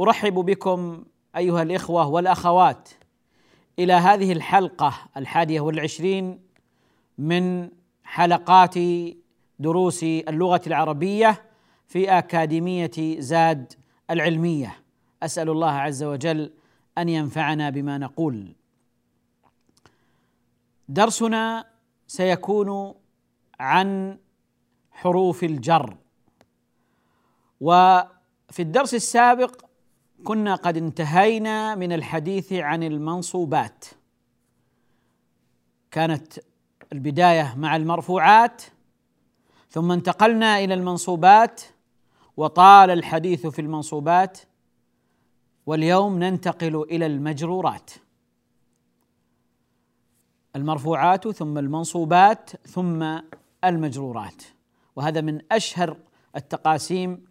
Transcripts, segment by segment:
أرحب بكم أيها الإخوة والأخوات إلى هذه الحلقة الحادية والعشرين من حلقات دروس اللغة العربية في أكاديمية زاد العلمية. أسأل الله عز وجل أن ينفعنا بما نقول. درسنا سيكون عن حروف الجر. وفي الدرس السابق كنا قد انتهينا من الحديث عن المنصوبات. كانت البداية مع المرفوعات ثم انتقلنا إلى المنصوبات وطال الحديث في المنصوبات واليوم ننتقل إلى المجرورات. المرفوعات ثم المنصوبات ثم المجرورات. وهذا من أشهر التقاسيم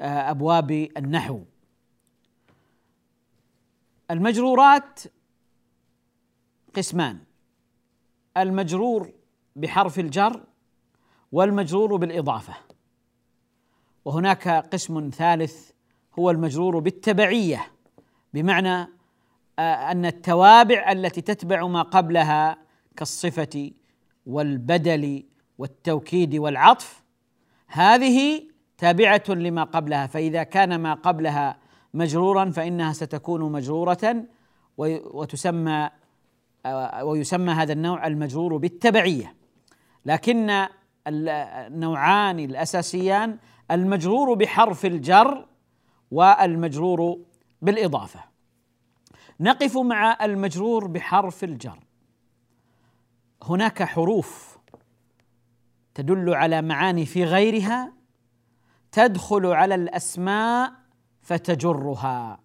لابواب النحو. المجرورات قسمان. المجرور بحرف الجر والمجرور بالإضافة. وهناك قسم ثالث هو المجرور بالتبعية بمعنى أن التوابع التي تتبع ما قبلها كالصفة والبدل والتوكيد والعطف هذه تابعة لما قبلها فإذا كان ما قبلها مجرورا فإنها ستكون مجرورة وتسمى ويسمى هذا النوع المجرور بالتبعية. لكن النوعان الأساسيان المجرور بحرف الجر والمجرور بالإضافة. نقف مع المجرور بحرف الجر. هناك حروف تدل على معاني في غيرها تدخل على الأسماء فتجرها.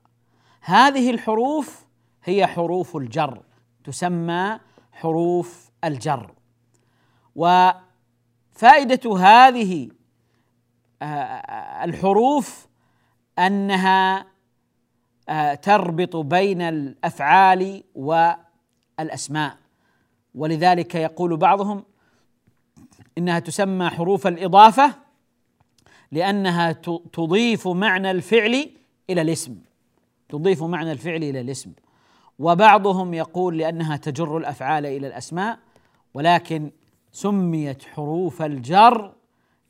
هذه الحروف هي حروف الجر تسمى حروف الجر. وفائدة هذه الحروف أنها تربط بين الأفعال والأسماء. ولذلك يقول بعضهم إنها تسمى حروف الإضافة لأنها تضيف معنى الفعل إلى الاسم. تضيف معنى الفعل إلى الاسم. وبعضهم يقول لأنها تجر الأفعال إلى الأسماء ولكن سميت حروف الجر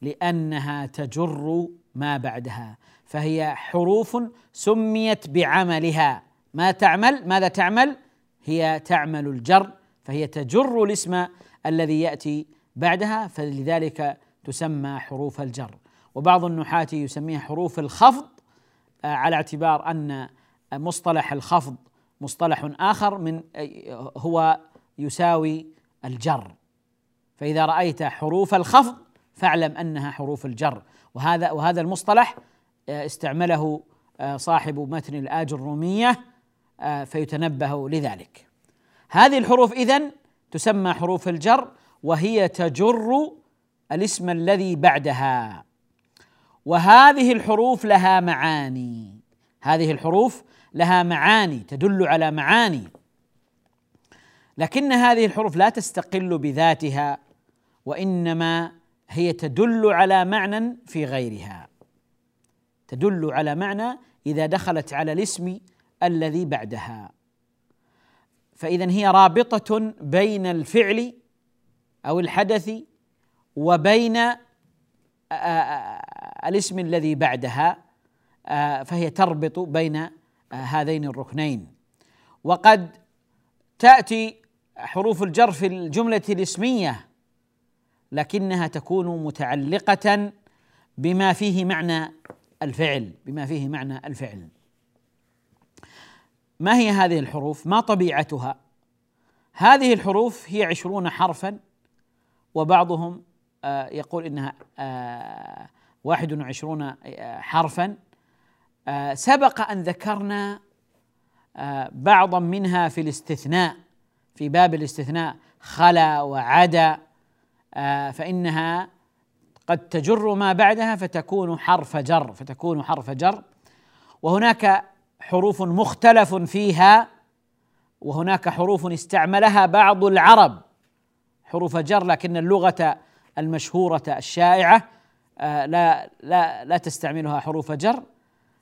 لأنها تجر ما بعدها. فهي حروف سميت بعملها. ما تعمل؟ ماذا تعمل؟ هي تعمل الجر. فهي تجر الاسم الذي يأتي بعدها فلذلك تسمى حروف الجر. وبعض النحاة يسميها حروف الخفض على اعتبار أن مصطلح الخفض مصطلح آخر من هو يساوي الجر. فإذا رأيت حروف الخفض فاعلم أنها حروف الجر. وهذا وهذا المصطلح استعمله صاحب متن الآج الرومية فيتنبه لذلك. هذه الحروف إذن تسمى حروف الجر وهي تجر الاسم الذي بعدها. وهذه الحروف لها معاني. هذه الحروف لها معاني تدل على معاني. لكن هذه الحروف لا تستقل بذاتها وإنما هي تدل على معنى في غيرها. تدل على معنى إذا دخلت على الاسم الذي بعدها. فإذا هي رابطة بين الفعل أو الحدث وبين الاسم الذي بعدها فهي تربط بين هذين الركنين. وقد تأتي حروف الجر في الجملة الاسمية لكنها تكون متعلقة بما فيه معنى الفعل بما فيه معنى الفعل. ما هي هذه الحروف؟ ما طبيعتها؟ هذه الحروف هي عشرون حرفا وبعضهم آه، يقول إنها آه، واحد وعشرون آه، حرفا. سبق أن ذكرنا بعضا منها في الاستثناء في باب الاستثناء خلا وعدا. فإنها قد تجر ما بعدها فتكون حرف جر فتكون حرف جر. وهناك حروف مختلف فيها وهناك حروف استعملها بعض العرب. حروف جر لكن اللغة المشهورة الشائعة. آه، لا لا لا تستعملها حروف جر.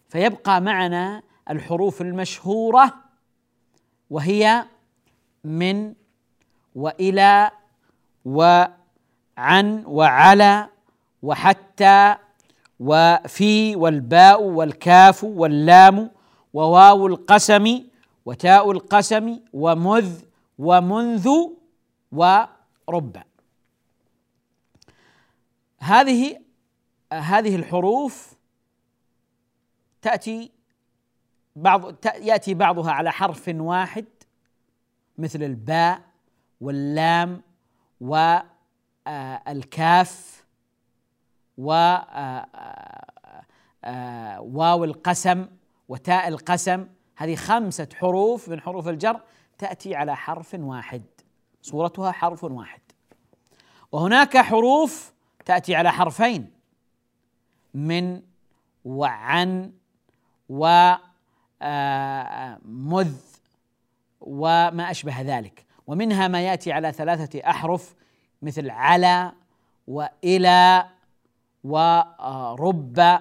فيبقى معنا الحروف المشهورة وهي من وإلى وعن وعلى وحتى وفي والباء والكاف واللام وواو القسم وتاء القسم ومذ ومنذ ورب. هذه هذه الحروف تأتي بعض يأتي بعضها على حرف واحد مثل الباء واللام والكاف وواو القسم وتاء القسم. هذه خمسة حروف من حروف الجر تأتي على حرف واحد. صورتها حرف واحد. وهناك حروف تأتي على حرفين. من وعن ومذ آه، وما أشبه ذلك. ومنها ما يأتي على ثلاثة أحرف مثل على وإلى ورب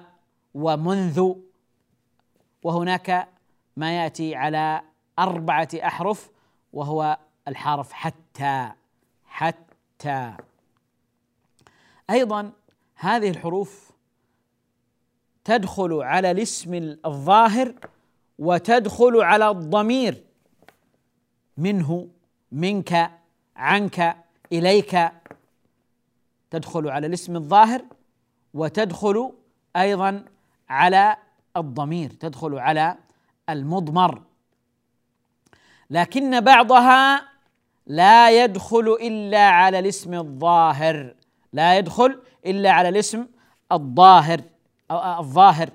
ومنذ وهناك ما يأتي على أربعة أحرف وهو الحرف حتى. حتى. أيضا هذه الحروف تدخل على الاسم الظاهر وتدخل على الضمير. منه منك عنك إليك. تدخل على الاسم الظاهر وتدخل أيضا على الضمير تدخل على المضمر. لكن بعضها لا يدخل إلا على الاسم الظاهر لا يدخل إلا على الاسم الظاهر. الظاهر.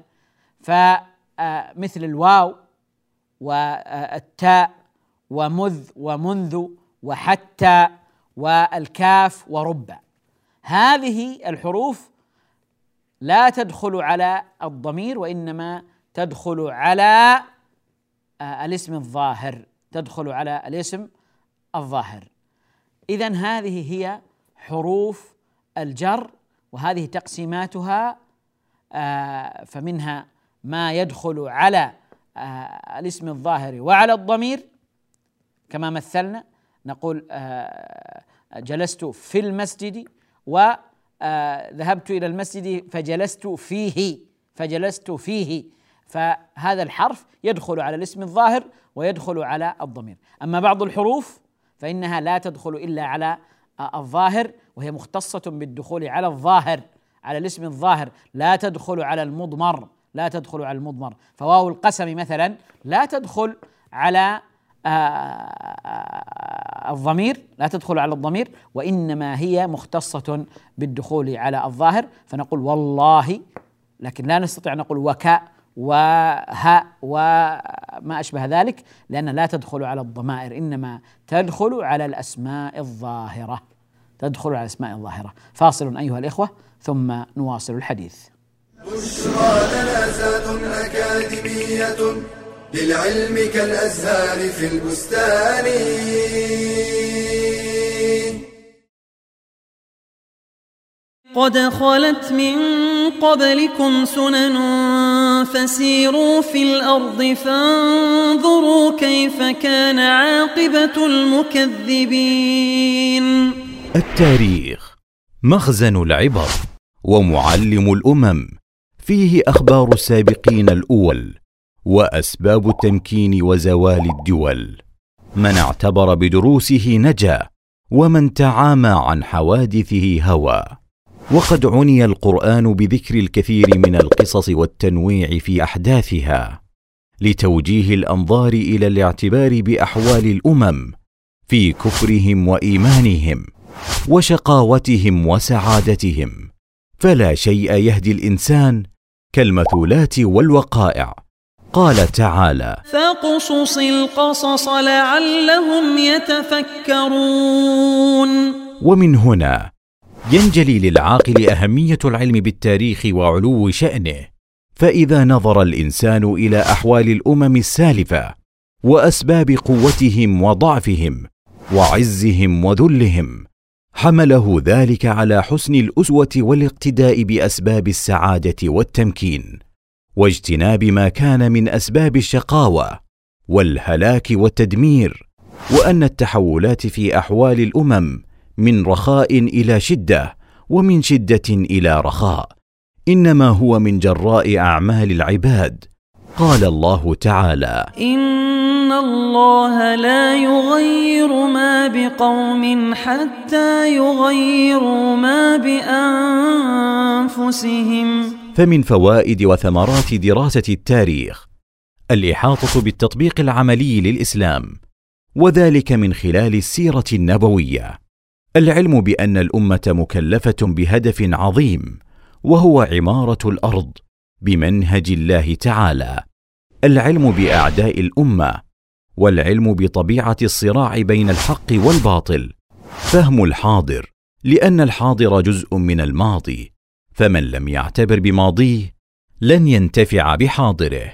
فمثل الواو والتاء ومذ ومنذ وحتى والكاف ورب. هذه الحروف لا تدخل على الضمير وإنما تدخل على الاسم الظاهر. تدخل على الاسم الظاهر. اذا هذه هي حروف الجر وهذه تقسيماتها فمنها ما يدخل على آه، الاسم الظاهر وعلى الضمير كما مثلنا نقول جلست في المسجد وذهبت إلى المسجد فجلست فيه فجلست فيه. فهذا الحرف يدخل على الاسم الظاهر ويدخل على الضمير. أما بعض الحروف فإنها لا تدخل إلا على الظاهر وهي مختصة بالدخول على الظاهر. على الاسم الظاهر لا تدخل على المضمر لا تدخل على المضمر. فواو القسم مثلا لا تدخل على الضمير لا تدخل على الضمير وإنما هي مختصة بالدخول على الظاهر. فنقول والله لكن لا نستطيع أن نقول وكاء وها وما أشبه ذلك لأنها لا تدخل على الضمائر إنما تدخل على الأسماء الظاهرة. تدخل على الأسماء الظاهرة. فاصل أيها الإخوة. ثم نواصل الحديث. بشرى لنا زاد أكاديمية للعلم كالأزهار في البستان. قد خلت من قبلكم سنن فسيروا في الأرض فانظروا كيف كان عاقبة المكذبين. التاريخ. مخزن العبر ومعلم الأمم. فيه أخبار السابقين الأول وأسباب التمكين وزوال الدول. من اعتبر بدروسه نجا ومن تعامى عن حوادثه هوى. وقد عني القرآن بذكر الكثير من القصص والتنويع في أحداثها لتوجيه الأنظار إلى الاعتبار بأحوال الأمم في كفرهم وإيمانهم. وشقاوتهم وسعادتهم. فلا شيء يهدي الإنسان كالمثولات والوقائع. قال تعالى فاقصص القصص لعلهم يتفكرون. ومن هنا ينجلي للعاقل أهمية العلم بالتاريخ وعلو شأنه. فإذا نظر الإنسان إلى أحوال الأمم السالفة وأسباب قوتهم وضعفهم وعزهم وذلهم حمله ذلك على حسن الأسوة والاقتداء بأسباب السعادة والتمكين واجتناب ما كان من أسباب الشقاوة والهلاك والتدمير وأن التحولات في أحوال الأمم من رخاء إلى شدة ومن شدة إلى رخاء إنما هو من جراء أعمال العباد قال الله تعالى إن الله لا يغير ما بقوم حتى يغيروا ما بأنفسهم. فمن فوائد وثمرات دراسة التاريخ الإحاطة بالتطبيق العملي للإسلام وذلك من خلال السيرة النبوية. العلم بأن الأمة مكلفة بهدف عظيم وهو عمارة الأرض. بمنهج الله تعالى. العلم بأعداء الأمة والعلم بطبيعة الصراع بين الحق والباطل. فهم الحاضر لأن الحاضر جزء من الماضي. فمن لم يعتبر بماضيه لن ينتفع بحاضره.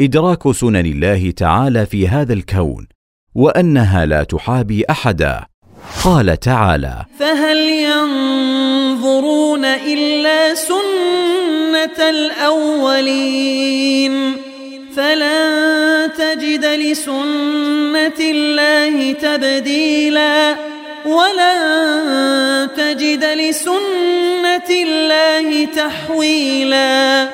إدراك سنن الله تعالى في هذا الكون وأنها لا تحابي أحدا. قال تعالى فهل ينظرون إلا سنة الأولين؟ فلن تجد لسنة الله تبديلا ولن تجد لسنة الله تحويلا.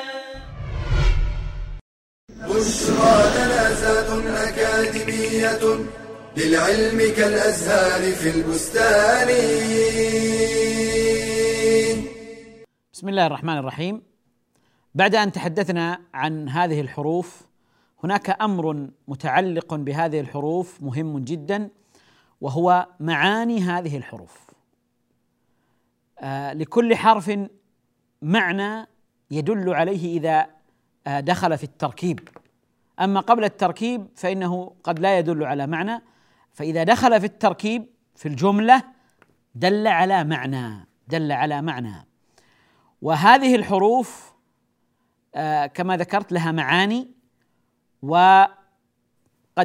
بشرى لنا زاد أكاديمية للعلم كالأزهار في البستان. بسم الله الرحمن الرحيم. بعد أن تحدثنا عن هذه الحروف هناك أمر متعلق بهذه الحروف مهم جدا وهو معاني هذه الحروف. آه لكل حرف معنى يدل عليه إذا آه دخل في التركيب. أما قبل التركيب فإنه قد لا يدل على معنى فإذا دخل في التركيب في الجملة دل على معنى دل على معنى. وهذه الحروف آه كما ذكرت لها معاني وقد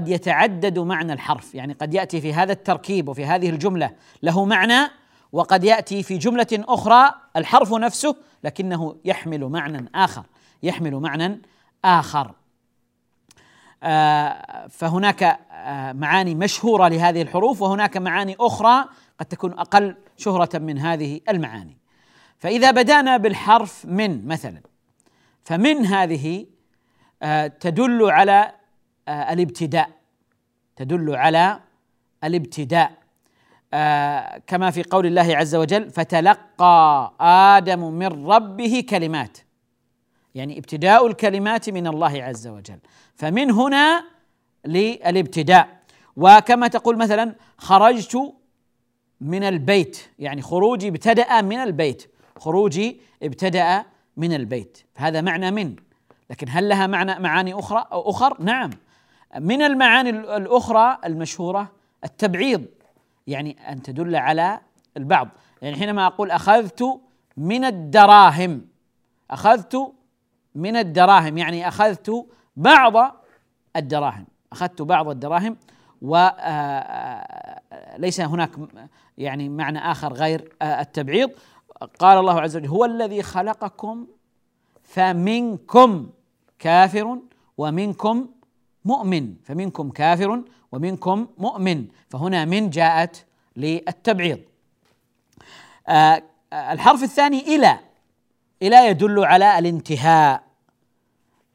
يتعدد معنى الحرف. يعني قد يأتي في هذا التركيب وفي هذه الجملة له معنى وقد يأتي في جملة أخرى الحرف نفسه لكنه يحمل معنى آخر يحمل معنى آخر. آه فهناك معاني مشهورة لهذه الحروف وهناك معاني أخرى قد تكون أقل شهرة من هذه المعاني. فإذا بدأنا بالحرف من مثلا فمن هذه آه تدل على آه الابتداء تدل على الابتداء. آه كما في قول الله عز وجل فتلقى آدم من ربه كلمات. يعني ابتداء الكلمات من الله عز وجل. فمن هنا للابتداء. وكما تقول مثلا خرجت من البيت يعني خروجي ابتدأ من البيت خروجي ابتدأ من البيت. هذا معنى من. لكن هل لها معنى معاني أخرى؟ أو أخر؟ نعم. من المعاني الأخرى المشهورة التبعيض يعني أن تدل على البعض. يعني حينما أقول أخذت من الدراهم أخذت من الدراهم يعني أخذت بعض الدراهم. أخذت بعض الدراهم وليس هناك يعني معنى آخر غير التبعيض. قال الله عز وجل هو الذي خلقكم فمنكم كافر ومنكم مؤمن فمنكم كافر ومنكم مؤمن. فهنا من جاءت للتبعيض. آه الحرف الثاني إلى إلى يدل على الانتهاء.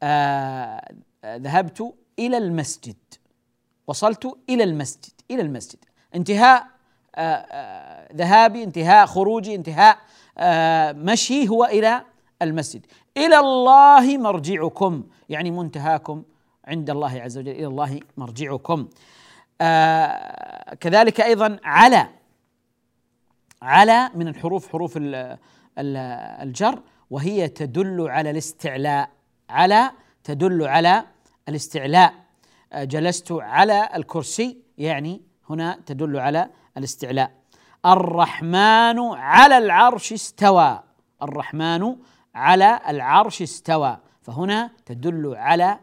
آه ذهبت إلى المسجد. وصلت إلى المسجد إلى المسجد. انتهاء ذهابي انتهاء خروجي انتهاء مشي هو إلى المسجد. إلى الله مرجعكم. يعني منتهاكم عند الله عز وجل. إلى الله مرجعكم. آه كذلك أيضا على على من الحروف حروف الجر وهي تدل على الاستعلاء على تدل على الاستعلاء. آه جلست على الكرسي يعني هنا تدل على الاستعلاء. الرحمن على العرش استوى. الرحمن على العرش استوى. فهنا تدل على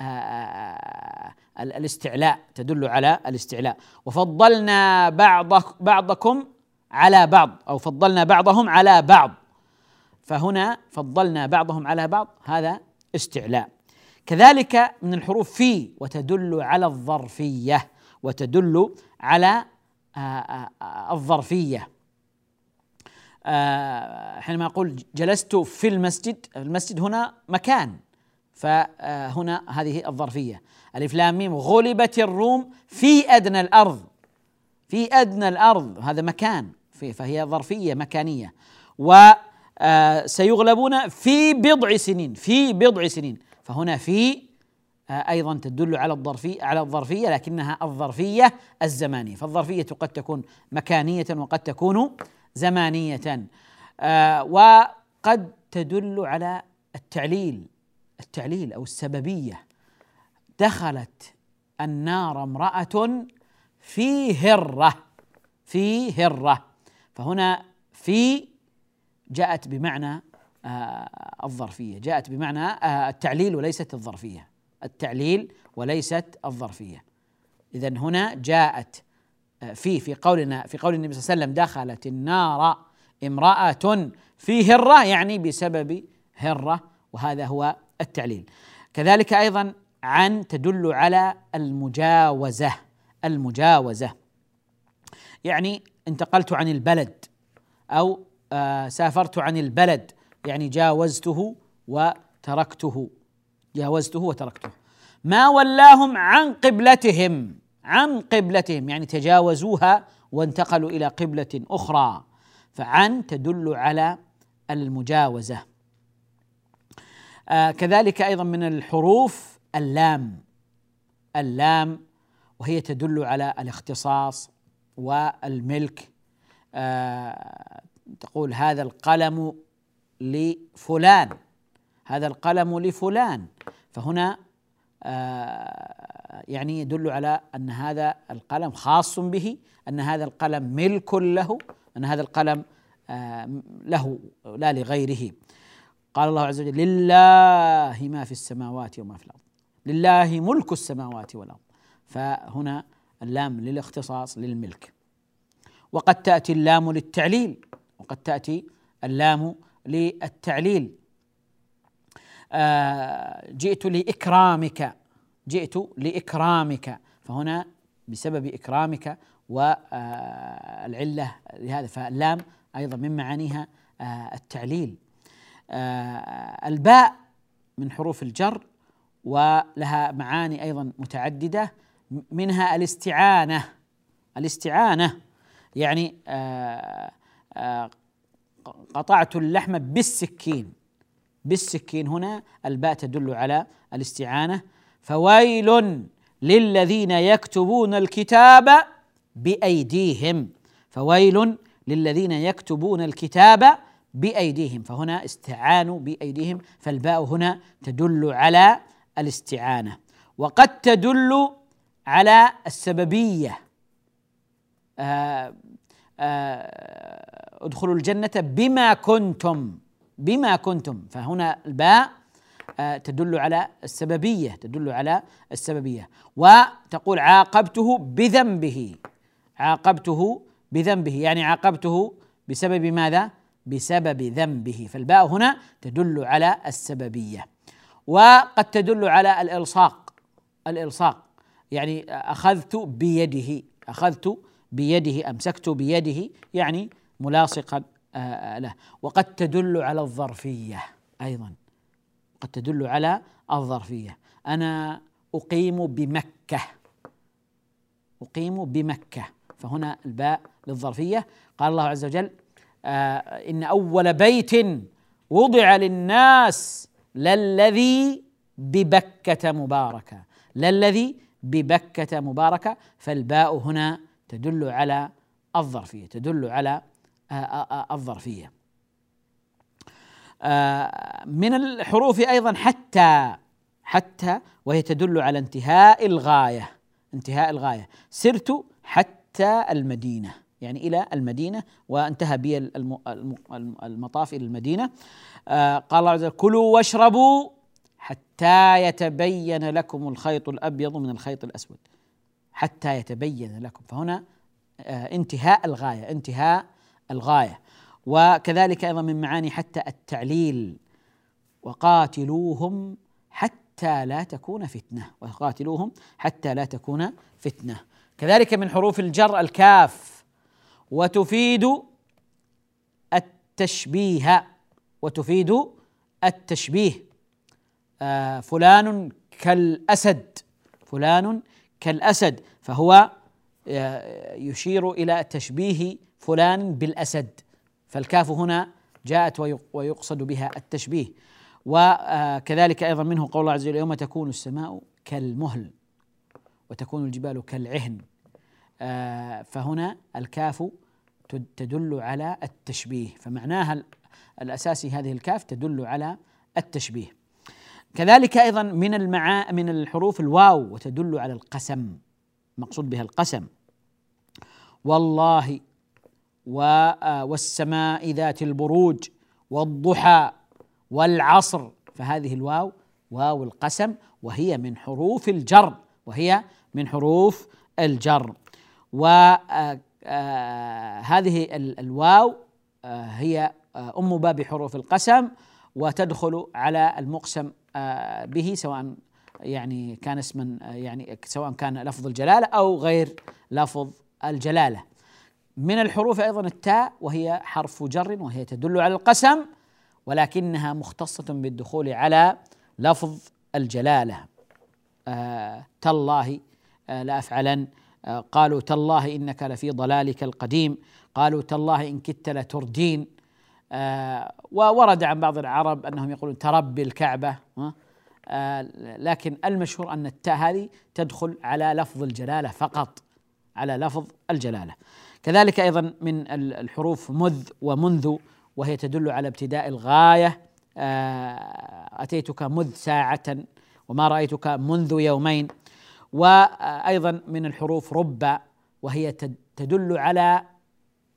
آه، آه، الاستعلاء. تدل على الاستعلاء. وفضلنا بعض بعضكم على بعض أو فضلنا بعضهم على بعض. فهنا فضلنا بعضهم على بعض هذا استعلاء. كذلك من الحروف في وتدل على الظرفية وتدل على آه، الظرفية. حينما أقول جلست في المسجد المسجد هنا مكان فهنا هذه الظرفية. ألف لام ميم غلبت الروم في أدنى الأرض في أدنى الأرض هذا مكان فهي ظرفية مكانية. و سيغلبون في بضع سنين في بضع سنين. فهنا في أيضا تدل على الظرفيه على الظرفية لكنها الظرفية الزمانية. فالظرفية قد تكون مكانية وقد تكون زمانية. وقد تدل على التعليل التعليل أو السببية. دخلت النار امرأة في هرة في هرة. فهنا في جاءت بمعنى آه الظرفية. جاءت بمعنى آه التعليل وليست الظرفية. التعليل وليست الظرفية. اذا هنا جاءت آه في في قولنا في قول النبي صلى الله عليه وسلم دخلت النار امرأة في هرة يعني بسبب هرة وهذا هو التعليل. كذلك أيضا عن تدل على المجاوزة المجاوزة. يعني انتقلت عن البلد أو آه سافرت عن البلد. يعني جاوزته وتركته. جاوزته وتركته. ما ولاهم عن قبلتهم عن قبلتهم يعني تجاوزوها وانتقلوا إلى قبلة أخرى. فعن تدل على المجاوزة. آه كذلك أيضا من الحروف اللام. اللام وهي تدل على الاختصاص والملك. آه تقول هذا القلم لفلان. هذا القلم لفلان. فهنا آه يعني يدل على أن هذا القلم خاص به أن هذا القلم ملك له أن هذا القلم آه له لا لغيره. قال الله عز وجل لله ما في السماوات وما في الأرض. لله ملك السماوات والأرض. فهنا اللام للاختصاص للملك. وقد تأتي اللام للتعليل. وقد تأتي اللام للتعليل. آه جئت لإكرامك جئت لإكرامك. فهنا بسبب إكرامك والعله لهذا فاللام أيضا من معانيها آه التعليل. آه الباء من حروف الجر ولها معاني أيضا متعددة. منها الاستعانة. الاستعانة يعني آه آه قطعت اللحم بالسكين. بالسكين هنا الباء تدل على الاستعانة. فويل للذين يكتبون الكتاب بأيديهم. فويل للذين يكتبون الكتاب بأيديهم. فهنا استعانوا بأيديهم. فالباء هنا تدل على الاستعانة. وقد تدل على السببية. آه آه ادخلوا الجنة بما كنتم بما كنتم. فهنا الباء آه تدل على السببية تدل على السببية. وتقول عاقبته بذنبه عاقبته بذنبه. يعني عاقبته بسبب ماذا؟ بسبب ذنبه. فالباء هنا تدل على السببية. وقد تدل على الإلصاق الإلصاق. يعني أخذت بيده أخذت بيده أمسكت بيده يعني ملاصقا له. وقد تدل على الظرفية أيضا. قد تدل على الظرفية. أنا أقيم بمكة. أقيم بمكة. فهنا الباء للظرفية. قال الله عز وجل آه إن أول بيت وضع للناس للذي ببكة مباركة. للذي ببكة مباركة. فالباء هنا تدل على الظرفية تدل على آه، آه، آه، الظرفيه من الحروف أيضا حتى حتى وهي تدل على انتهاء الغاية انتهاء الغاية. سرت حتى المدينة يعني إلى المدينة وانتهى بي المطاف إلى المدينة. قال الله عز وجل كلوا واشربوا حتى يتبين لكم الخيط الأبيض من الخيط الأسود. حتى يتبين لكم. فهنا انتهاء الغاية انتهاء الغاية. وكذلك أيضا من معاني حتى التعليل. وقاتلوهم حتى لا تكون فتنة. وقاتلوهم حتى لا تكون فتنة. كذلك من حروف الجر الكاف. وتفيد التشبيه. وتفيد التشبيه. آه فلان كالأسد. فلان كالأسد. فهو آه، يشير إلى تشبيه فلان بالأسد فالكاف هنا جاءت ويقصد بها التشبيه. وكذلك أيضا منه قول الله عز وجل يوم تكون السماء كالمهل وتكون الجبال كالعهن. فهنا الكاف تدل على التشبيه فمعناها الأساسي هذه الكاف تدل على التشبيه. كذلك أيضا من المعا من الحروف الواو وتدل على القسم مقصود بها القسم. والله والسماء ذات البروج والضحى والعصر. فهذه الواو واو القسم وهي من حروف الجر وهي من حروف الجر. وهذه آه، آه، الواو هي أم باب حروف القسم وتدخل على المقسم به سواء يعني كان اسما يعني سواء كان لفظ الجلالة أو غير لفظ الجلالة. من الحروف أيضا التاء وهي حرف جر وهي تدل على القسم ولكنها مختصة بالدخول على لفظ الجلالة. آه تالله آه لا افعلن آه قالوا تالله إنك لفي ضلالك القديم. قالوا تالله إن كدت لتردين. آه وورد عن بعض العرب أنهم يقولون تربي الكعبة. آه لكن المشهور أن التاء هذه تدخل على لفظ الجلالة فقط. على لفظ الجلالة. كذلك أيضا من الحروف مذ ومنذ وهي تدل على ابتداء الغاية. آه، أتيتك مذ ساعة وما رأيتك منذ يومين. وأيضا من الحروف رب وهي تدل على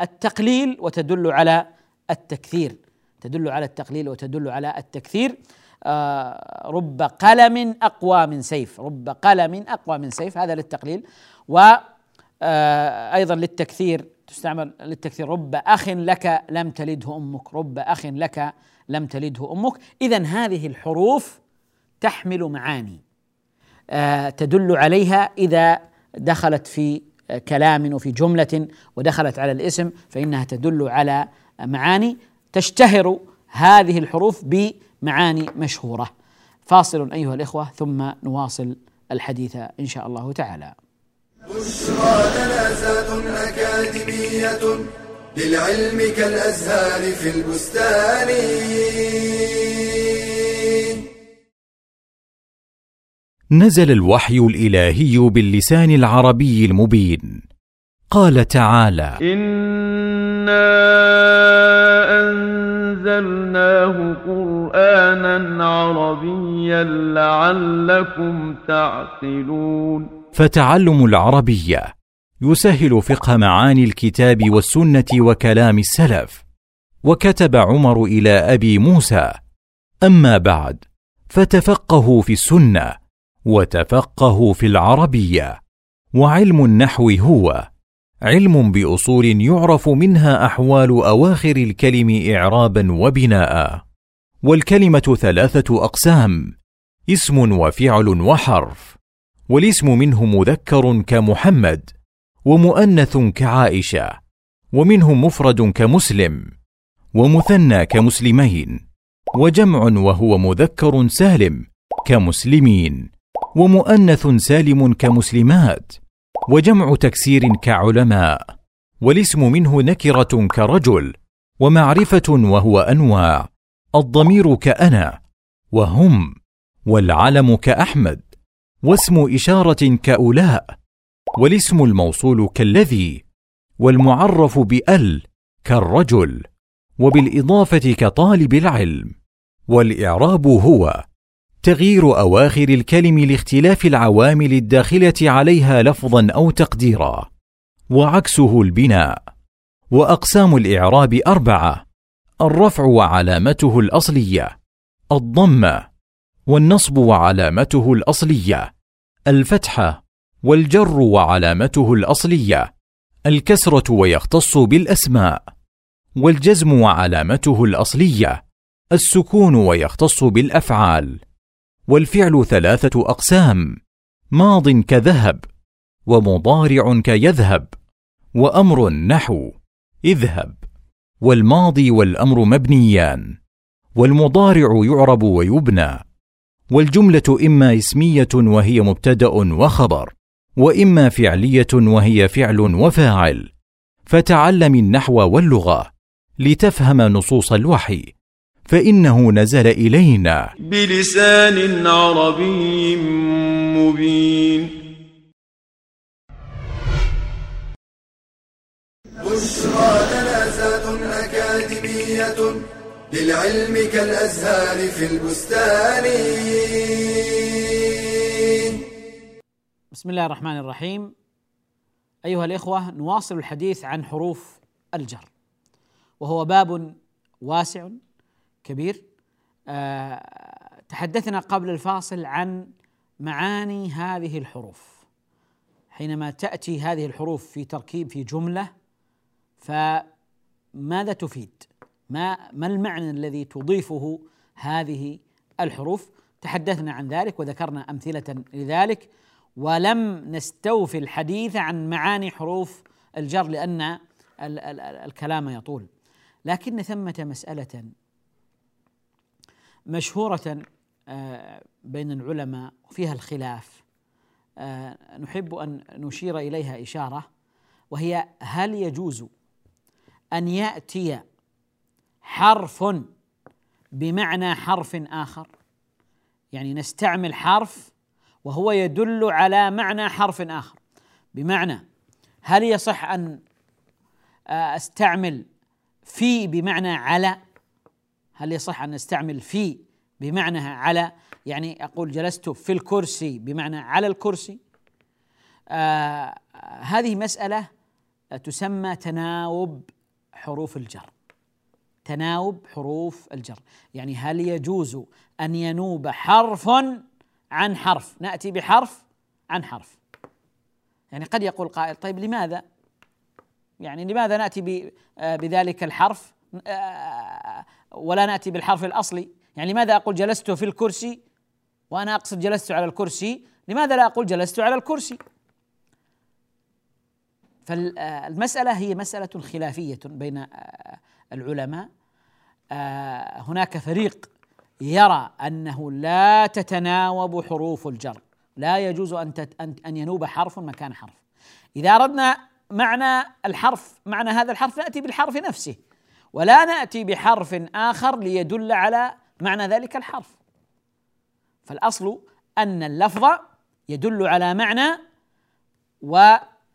التقليل وتدل على التكثير. تدل على التقليل وتدل على التكثير. آه، رب قلم أقوى من سيف. رب قلم أقوى من سيف هذا للتقليل. و أيضا للتكثير تستعمل للتكثير. رب اخ لك لم تلده أمك. رب اخ لك لم تلده أمك. اذا هذه الحروف تحمل معاني آه، تدل عليها إذا دخلت في كلام وفي جملة ودخلت على الاسم فإنها تدل على معاني. تشتهر هذه الحروف بمعاني مشهورة. فاصل أيها الإخوة ثم نواصل الحديث إن شاء الله تعالى. بشرى لنا أكاديمية للعلم كالأزهار في البستان. نزل الوحي الإلهي باللسان العربي المبين. قال تعالى إنا أنزلناه قرآنا عربيا لعلكم تعقلون فتعلم العربية. يسهل فقه معاني الكتاب والسنة وكلام السلف. وكتب عمر إلى أبي موسى. أما بعد فتفقهوا في السنة وتفقهوا في العربية. وعلم النحو هو علم بأصول يعرف منها أحوال أواخر الكلم اعرابا وبناء. والكلمة ثلاثة أقسام اسم وفعل وحرف. والاسم منه مذكر كمحمد ومؤنث كعائشة ومنه مفرد كمسلم ومثنى كمسلمين وجمع وهو مذكر سالم كمسلمين ومؤنث سالم كمسلمات وجمع تكسير كعلماء والاسم منه نكرة كرجل ومعرفة وهو أنواع الضمير كأنا وهم والعلم كأحمد. واسم إشارة كأولاء والاسم الموصول كالذي والمعرف بأل كالرجل وبالإضافة كطالب العلم والإعراب هو. تغيير أواخر الكلم لاختلاف العوامل الداخلة عليها لفظا أو تقديرا وعكسه البناء وأقسام الإعراب أربعة الرفع وعلامته الأصلية الضمة والنصب وعلامته الأصلية. الفتحه والجر وعلامته الأصلية الكسرة ويختص بالأسماء والجزم وعلامته الأصلية السكون ويختص بالأفعال والفعل ثلاثة أقسام ماض كذهب ومضارع كيذهب وأمر نحو اذهب والماضي والأمر مبنيان والمضارع يعرب ويبنى. والجملة إما اسمية وهي مبتدأ وخبر وإما فعلية وهي فعل وفاعل. فتعلم النحو واللغة لتفهم نصوص الوحي فإنه نزل إلينا. بلسان عربي مبين. بشرى أكاديمية. للعلم كالأزهار في البستان. بسم الله الرحمن الرحيم. أيها الإخوة نواصل الحديث عن حروف الجر وهو باب واسع كبير. آه، تحدثنا قبل الفاصل عن معاني هذه الحروف. حينما تأتي هذه الحروف في تركيب في جملة فماذا تفيد؟ ما ما المعنى الذي تضيفه هذه الحروف؟ تحدثنا عن ذلك وذكرنا أمثلة لذلك ولم نستوفي الحديث عن معاني حروف الجر لأن ال- ال- الكلام يطول لكن ثمة مسألة مشهورة آه، بين العلماء وفيها الخلاف آه، نحب أن نشير إليها إشارة وهي هل يجوز أن يأتي حرف بمعنى حرف آخر. يعني نستعمل حرف وهو يدل على معنى حرف آخر. بمعنى هل يصح أن آه، أستعمل في بمعنى على؟ هل يصح أن نستعمل في بمعنى على؟ يعني أقول جلست في الكرسي بمعنى على الكرسي. آه هذه مسألة تسمى تناوب حروف الجر. تناوب حروف الجر. يعني هل يجوز أن ينوب حرف عن حرف؟ نأتي بحرف عن حرف. يعني قد يقول قائل طيب لماذا؟ يعني لماذا نأتي ب- آه، بذلك الحرف؟ آه، ولا نأتي بالحرف الأصلي؟ يعني لماذا أقول جلست في الكرسي وأنا أقصد جلست على الكرسي؟ لماذا لا أقول جلست على الكرسي؟ فالمساله هي مسألة خلافية بين آه، العلماء. آه، هناك فريق يرى أنه لا تتناوب حروف الجر. لا يجوز أن أن ينوب حرف مكان حرف. إذا أردنا معنى الحرف معنى هذا الحرف نأتي بالحرف نفسه. ولا نأتي بحرف آخر ليدل على معنى ذلك الحرف. فالأصل أن اللفظ يدل على معنى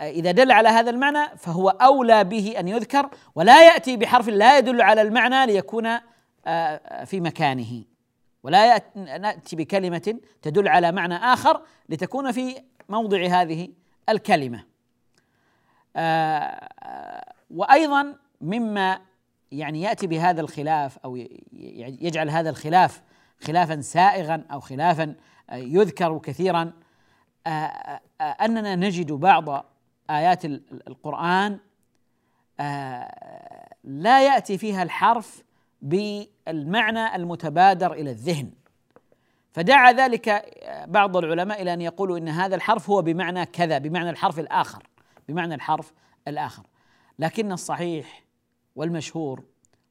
واذا دل على هذا المعنى فهو أولى به أن يذكر ولا يأتي بحرف لا يدل على المعنى ليكون آه، في مكانه. ولا نأتي بكلمة تدل على معنى آخر لتكون في موضع هذه الكلمة. آه، وأيضا مما يعني يأتي بهذا الخلاف أو ي- ي- يجعل هذا الخلاف خلافا سائغا أو خلافا آه، يذكر كثيرا آه، آه، آه، أننا نجد بعض آيات ال- القرآن آه، لا يأتي فيها الحرف بالمعنى المتبادر إلى الذهن. فدعا ذلك آه، بعض العلماء إلى أن يقولوا إن هذا الحرف هو بمعنى كذا بمعنى الحرف الآخر بمعنى الحرف الآخر. لكن الصحيح والمشهور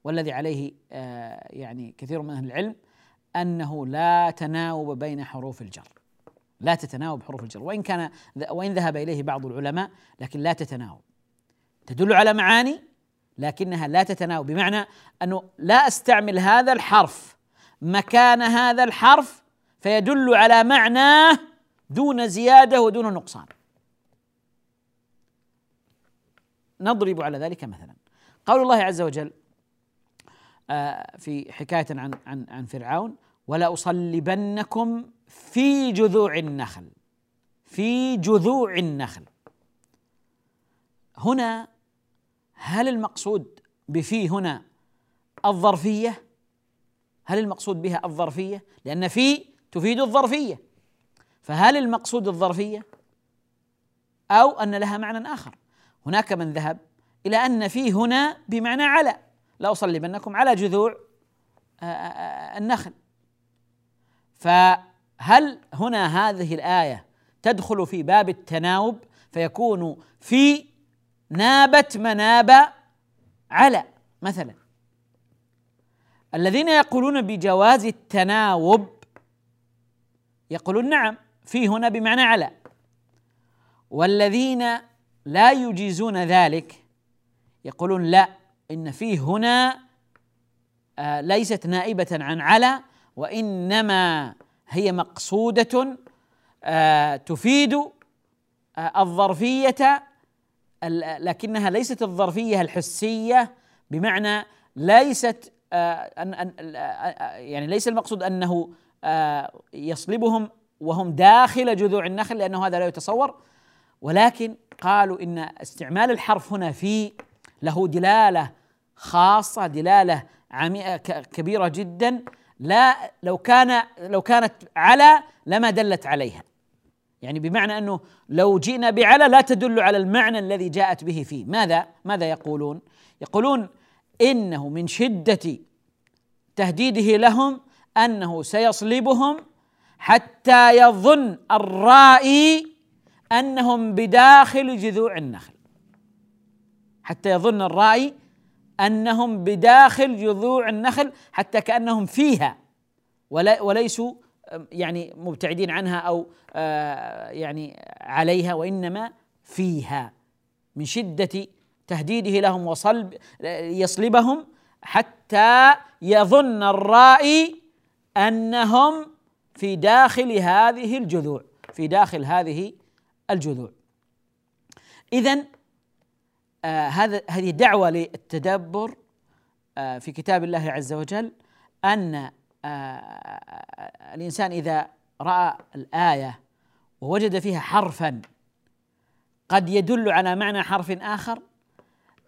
والذي عليه آه، يعني كثير من أهل العلم أنه لا تناوب بين حروف الجر. لا تتناوب حروف الجر. وإن كان وإن ذهب إليه بعض العلماء لكن لا تتناوب. تدل على معاني لكنها لا تتناوب. بمعنى أنه لا أستعمل هذا الحرف مكان هذا الحرف فيدل على معناه دون زيادة ودون نقصان. نضرب على ذلك مثلا. قول الله عز وجل آه، في حكاية عن عن عن فرعون ولأصلبنكم في جذوع النخل في جذوع النخل. هنا هل المقصود بفي هنا الظرفية؟ هل المقصود بها الظرفية؟ لأن في تفيد الظرفية. فهل المقصود الظرفية؟ أو أن لها معنى آخر. هناك من ذهب إلى أن في هنا بمعنى على. لأصلبنكم على جذوع آه، آه، فهل هنا هذه الآية تدخل في باب التناوب؟ فيكون في نابت مناب على مثلا. الذين يقولون بجواز التناوب يقولون نعم في هنا بمعنى على. والذين لا يجيزون ذلك يقولون لا إن في هنا آه ليست نائبة عن على وإنما هي مقصودة آه تفيد آه الظرفية لكنها ليست الظرفية الحسية بمعنى ليست آه، أن يعني ليس المقصود أنه يصلبهم وهم داخل جذوع النخل لأنه هذا لا يتصور ولكن قالوا إن استعمال الحرف هنا في له دلالة خاصة دلالة كبيرة جدا لا لو كان لو كانت على لما دلت عليها. يعني بمعنى أنه لو جئنا بعلى لا تدل على المعنى الذي جاءت به فيه. ماذا؟ ماذا يقولون؟ يقولون إنه من شدة تهديده لهم أنه سيصلبهم حتى يظن الرائي أنهم بداخل جذوع النخل. حتى يظن الرائي أنهم بداخل جذوع النخل حتى كأنهم فيها وليسوا يعني مبتعدين عنها أو آه، يعني عليها وإنما فيها. من شدة تهديده لهم وصلب يصلبهم حتى يظن الرائي أنهم في داخل هذه الجذوع في داخل هذه الجذوع. اذا هذا هذه دعوة للتدبر آه في كتاب الله عز وجل أن آه الإنسان إذا رأى الآية ووجد فيها حرفا قد يدل على معنى حرف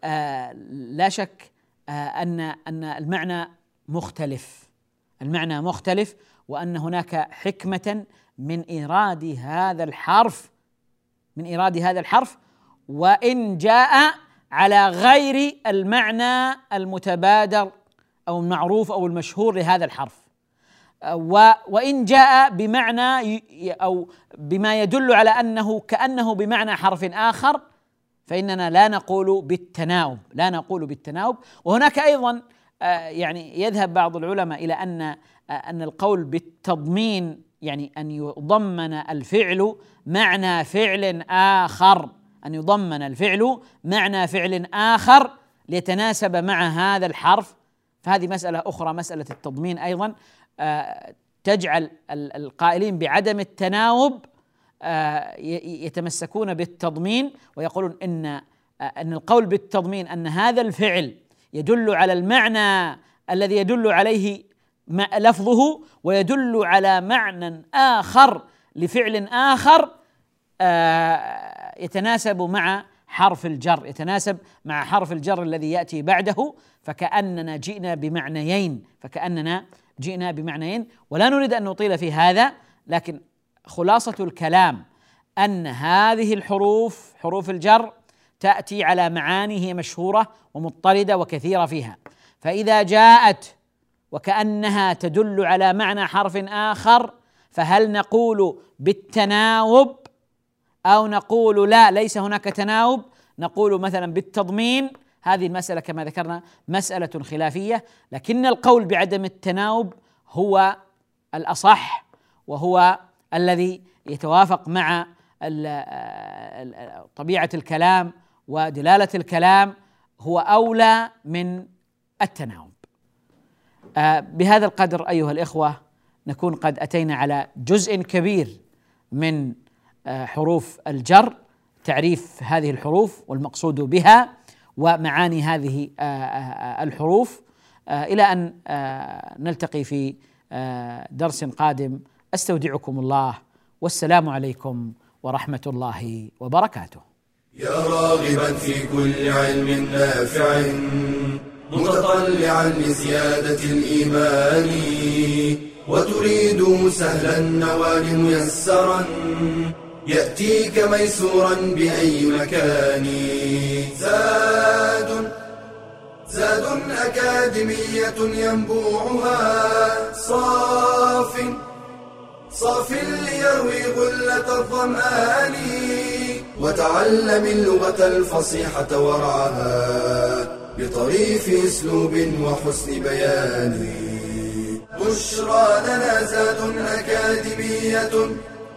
آه لا شك آه أن أن المعنى مختلف. المعنى مختلف وأن هناك حكمة من إيراد هذا الحرف من إيراد هذا الحرف وإن جاء على غير المعنى المتبادر أو المعروف أو المشهور لهذا الحرف. وإن جاء بمعنى أو بما يدل على أنه كأنه بمعنى حرف آخر فإننا لا نقول بالتناوب لا نقول بالتناوب. وهناك أيضا آه، يعني يذهب بعض العلماء إلى أن آه، أن القول بالتضمين يعني أن يضمن الفعل معنى فعل آخر. أن يضمن الفعل معنى فعل آخر ليتناسب مع هذا الحرف. فهذه مسألة أخرى مسألة التضمين أيضا. آه، تجعل القائلين بعدم التناوب آه، يتمسكون بالتضمين ويقولون إن آه، إن القول بالتضمين أن هذا الفعل يدل على المعنى الذي يدل عليه لفظه ويدل على معنى آخر لفعل آخر. يتناسب مع حرف الجر يتناسب مع حرف الجر الذي يأتي بعده فكأننا جئنا بمعنيين فكأننا جئنا بمعنيين. ولا نريد أن نطيل في هذا لكن خلاصة الكلام أن هذه الحروف حروف الجر تأتي على معاني هي مشهورة ومضطردة وكثيرة فيها. فإذا جاءت وكأنها تدل على معنى حرف آخر فهل نقول بالتناوب؟ أو نقول لا ليس هناك تناوب نقول مثلا بالتضمين هذه المسألة كما ذكرنا مسألة خلافية لكن القول بعدم التناوب هو الأصح وهو الذي يتوافق مع طبيعة الكلام ودلالة الكلام هو أولى من التناوب. آه، بهذا القدر أيها الإخوة نكون قد أتينا على جزء كبير من حروف الجر تعريف هذه الحروف والمقصود بها ومعاني هذه آه، الحروف إلى أن نلتقي في درس قادم. أستودعكم الله. والسلام عليكم ورحمة الله وبركاته. يا راغبا في كل علم نافع متطلعا لزيادة الإيمان وتريد سهلا النوال ميسرا يأتيك ميسورا بأي مكان. زاد زاد أكاديمية ينبوعها. صاف صاف ليروي غلة الظمآن. وتعلم اللغة الفصيحة ورعاها بطريف أسلوب وحسن بيان. بشرى لنا زاد أكاديمية